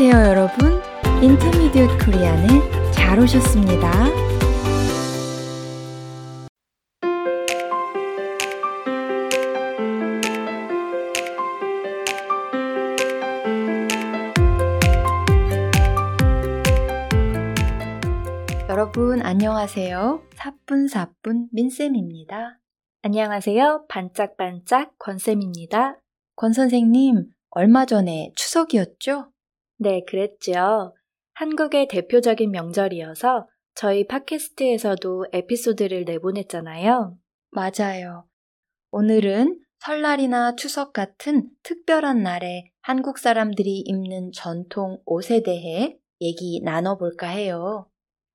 안녕하세요, 여러분. 인터미디엇 코리안에 잘 오셨습니다. 여러분, 안녕하세요. 사뿐사뿐 민쌤입니다. 안녕하세요. 반짝반짝 권쌤입니다. 권 선생님, 얼마 전에 추석이었죠? 네, 그랬죠. 한국의 대표적인 명절이어서 저희 팟캐스트에서도 에피소드를 내보냈잖아요. 맞아요. 오늘은 설날이나 추석 같은 특별한 날에 한국 사람들이 입는 전통 옷에 대해 얘기 나눠볼까 해요.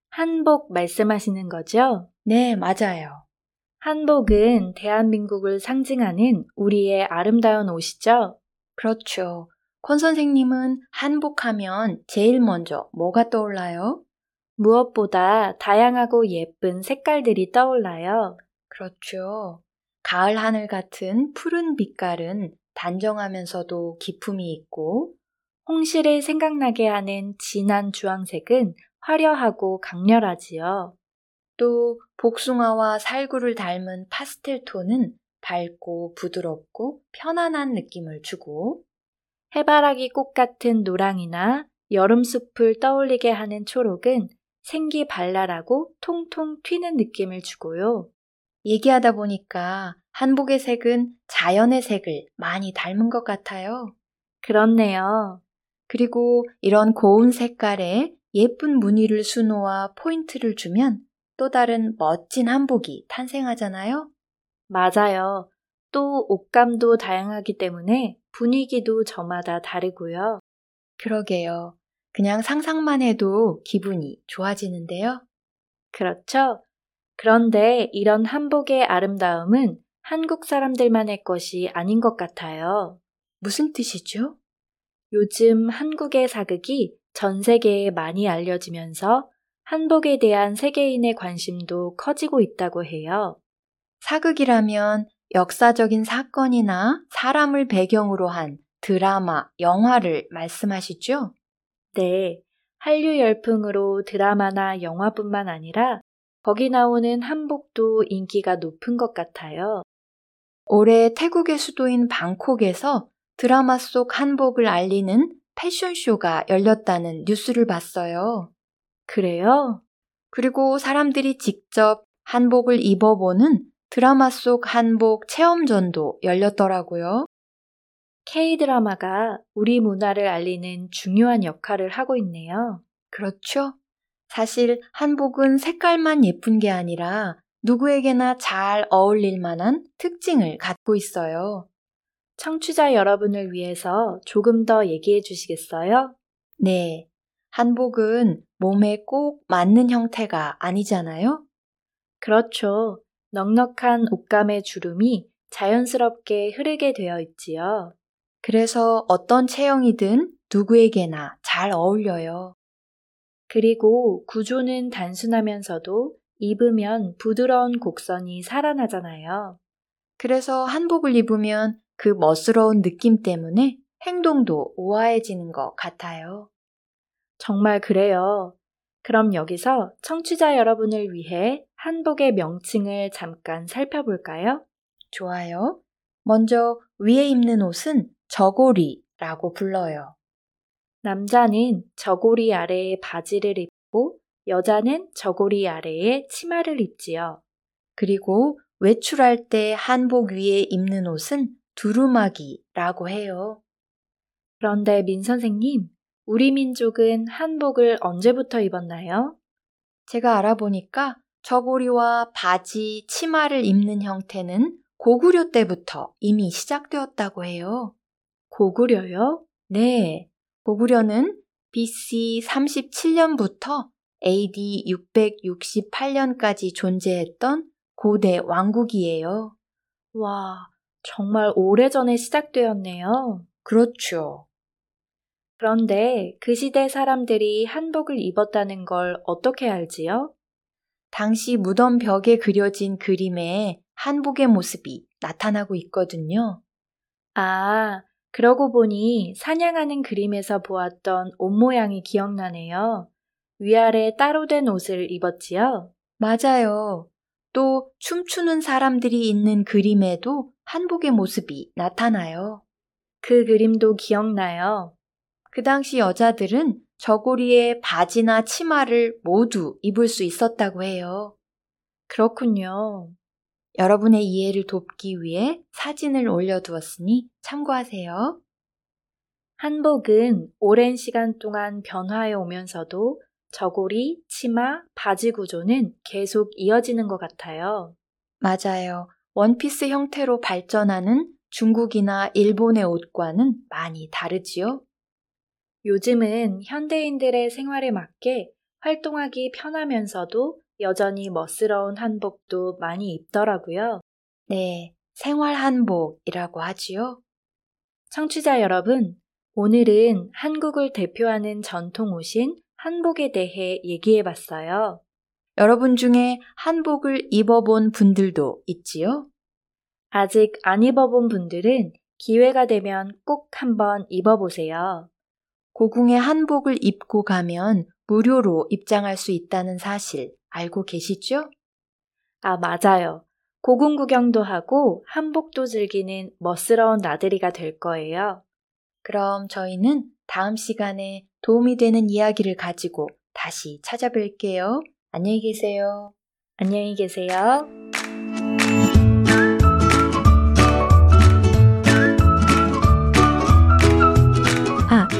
한복 말씀하시는 거죠? 네, 맞아요. 한복은 대한민국을 상징하는 우리의 아름다운 옷이죠? 그렇죠. 권 선생님은 한복하면 제일 먼저 뭐가 떠올라요? 무엇보다 다양하고 예쁜 색깔들이 떠올라요. 그렇죠. 가을 하늘 같은 푸른 빛깔은 단정하면서도 기품이 있고, 홍시를 생각나게 하는 진한 주황색은 화려하고 강렬하지요. 또 복숭아와 살구를 닮은 파스텔 톤은 밝고 부드럽고 편안한 느낌을 주고 해바라기 꽃 같은 노랑이나 여름 숲을 떠올리게 하는 초록은 생기 발랄하고 통통 튀는 느낌을 주고요. 얘기하다 보니까 한복의 색은 자연의 색을 많이 닮은 것 같아요. 그렇네요. 그리고 이런 고운 색깔에 예쁜 무늬를 수놓아 포인트를 주면 또 다른 멋진 한복이 탄생하잖아요. 맞아요. 또 옷감도 다양하기 때문에 분위기도 저마다 다르고요. 그러게요. 그냥 상상만 해도 기분이 좋아지는데요. 그렇죠. 그런데 이런 한복의 아름다움은 한국 사람들만의 것이 아닌 것 같아요. 무슨 뜻이죠? 요즘 한국의 사극이 전 세계에 많이 알려지면서 한복에 대한 세계인의 관심도 커지고 있다고 해요. 사극이라면 역사적인 사건이나 사람을 배경으로 한 드라마, 영화를 말씀하시죠? 네. 한류 열풍으로 드라마나 영화뿐만 아니라 거기 나오는 한복도 인기가 높은 것 같아요. 올해 태국의 수도인 방콕에서 드라마 속 한복을 알리는 패션쇼가 열렸다는 뉴스를 봤어요. 그래요? 그리고 사람들이 직접 한복을 입어보는 드라마 속 한복 체험전도 열렸더라고요. K-드라마가 우리 문화를 알리는 중요한 역할을 하고 있네요. 그렇죠. 사실 한복은 색깔만 예쁜 게 아니라 누구에게나 잘 어울릴 만한 특징을 갖고 있어요. 청취자 여러분을 위해서 조금 더 얘기해 주시겠어요? 네. 한복은 몸에 꼭 맞는 형태가 아니잖아요? 그렇죠. 넉넉한 옷감의 주름이 자연스럽게 흐르게 되어 있지요. 그래서 어떤 체형이든 누구에게나 잘 어울려요. 그리고 구조는 단순하면서도 입으면 부드러운 곡선이 살아나잖아요. 그래서 한복을 입으면 그 멋스러운 느낌 때문에 행동도 우아해지는 것 같아요. 정말 그래요. 그럼 여기서 청취자 여러분을 위해 한복의 명칭을 잠깐 살펴볼까요? 좋아요. 먼저 위에 입는 옷은 저고리라고 불러요. 남자는 저고리 아래에 바지를 입고 여자는 저고리 아래에 치마를 입지요. 그리고 외출할 때 한복 위에 입는 옷은 두루마기라고 해요. 그런데 민 선생님, 우리 민족은 한복을 언제부터 입었나요? 제가 알아보니까 저고리와 바지, 치마를 입는 형태는 고구려 때부터 이미 시작되었다고 해요. 고구려요? 네. 고구려는 BC 37년부터 AD 668년까지 존재했던 고대 왕국이에요. 와, 정말 오래전에 시작되었네요. 그렇죠. 그런데 그 시대 사람들이 한복을 입었다는 걸 어떻게 알지요? 당시 무덤 벽에 그려진 그림에 한복의 모습이 나타나고 있거든요. 아, 그러고 보니 사냥하는 그림에서 보았던 옷 모양이 기억나네요. 위아래 따로 된 옷을 입었지요? 맞아요. 또 춤추는 사람들이 있는 그림에도 한복의 모습이 나타나요. 그 그림도 기억나요. 그 당시 여자들은 저고리에 바지나 치마를 모두 입을 수 있었다고 해요. 그렇군요. 여러분의 이해를 돕기 위해 사진을 올려두었으니 참고하세요. 한복은 오랜 시간 동안 변화해 오면서도 저고리, 치마, 바지 구조는 계속 이어지는 것 같아요. 맞아요. 원피스 형태로 발전하는 중국이나 일본의 옷과는 많이 다르지요? 요즘은 현대인들의 생활에 맞게 활동하기 편하면서도 여전히 멋스러운 한복도 많이 입더라고요. 네, 생활 한복이라고 하지요. 청취자 여러분, 오늘은 한국을 대표하는 전통 옷인 한복에 대해 얘기해 봤어요. 여러분 중에 한복을 입어본 분들도 있지요? 아직 안 입어본 분들은 기회가 되면 꼭 한번 입어보세요. 고궁의 한복을 입고 가면 무료로 입장할 수 있다는 사실 알고 계시죠? 아, 맞아요. 고궁 구경도 하고 한복도 즐기는 멋스러운 나들이가 될 거예요. 그럼 저희는 다음 시간에 도움이 되는 이야기를 가지고 다시 찾아뵐게요. 안녕히 계세요. 안녕히 계세요.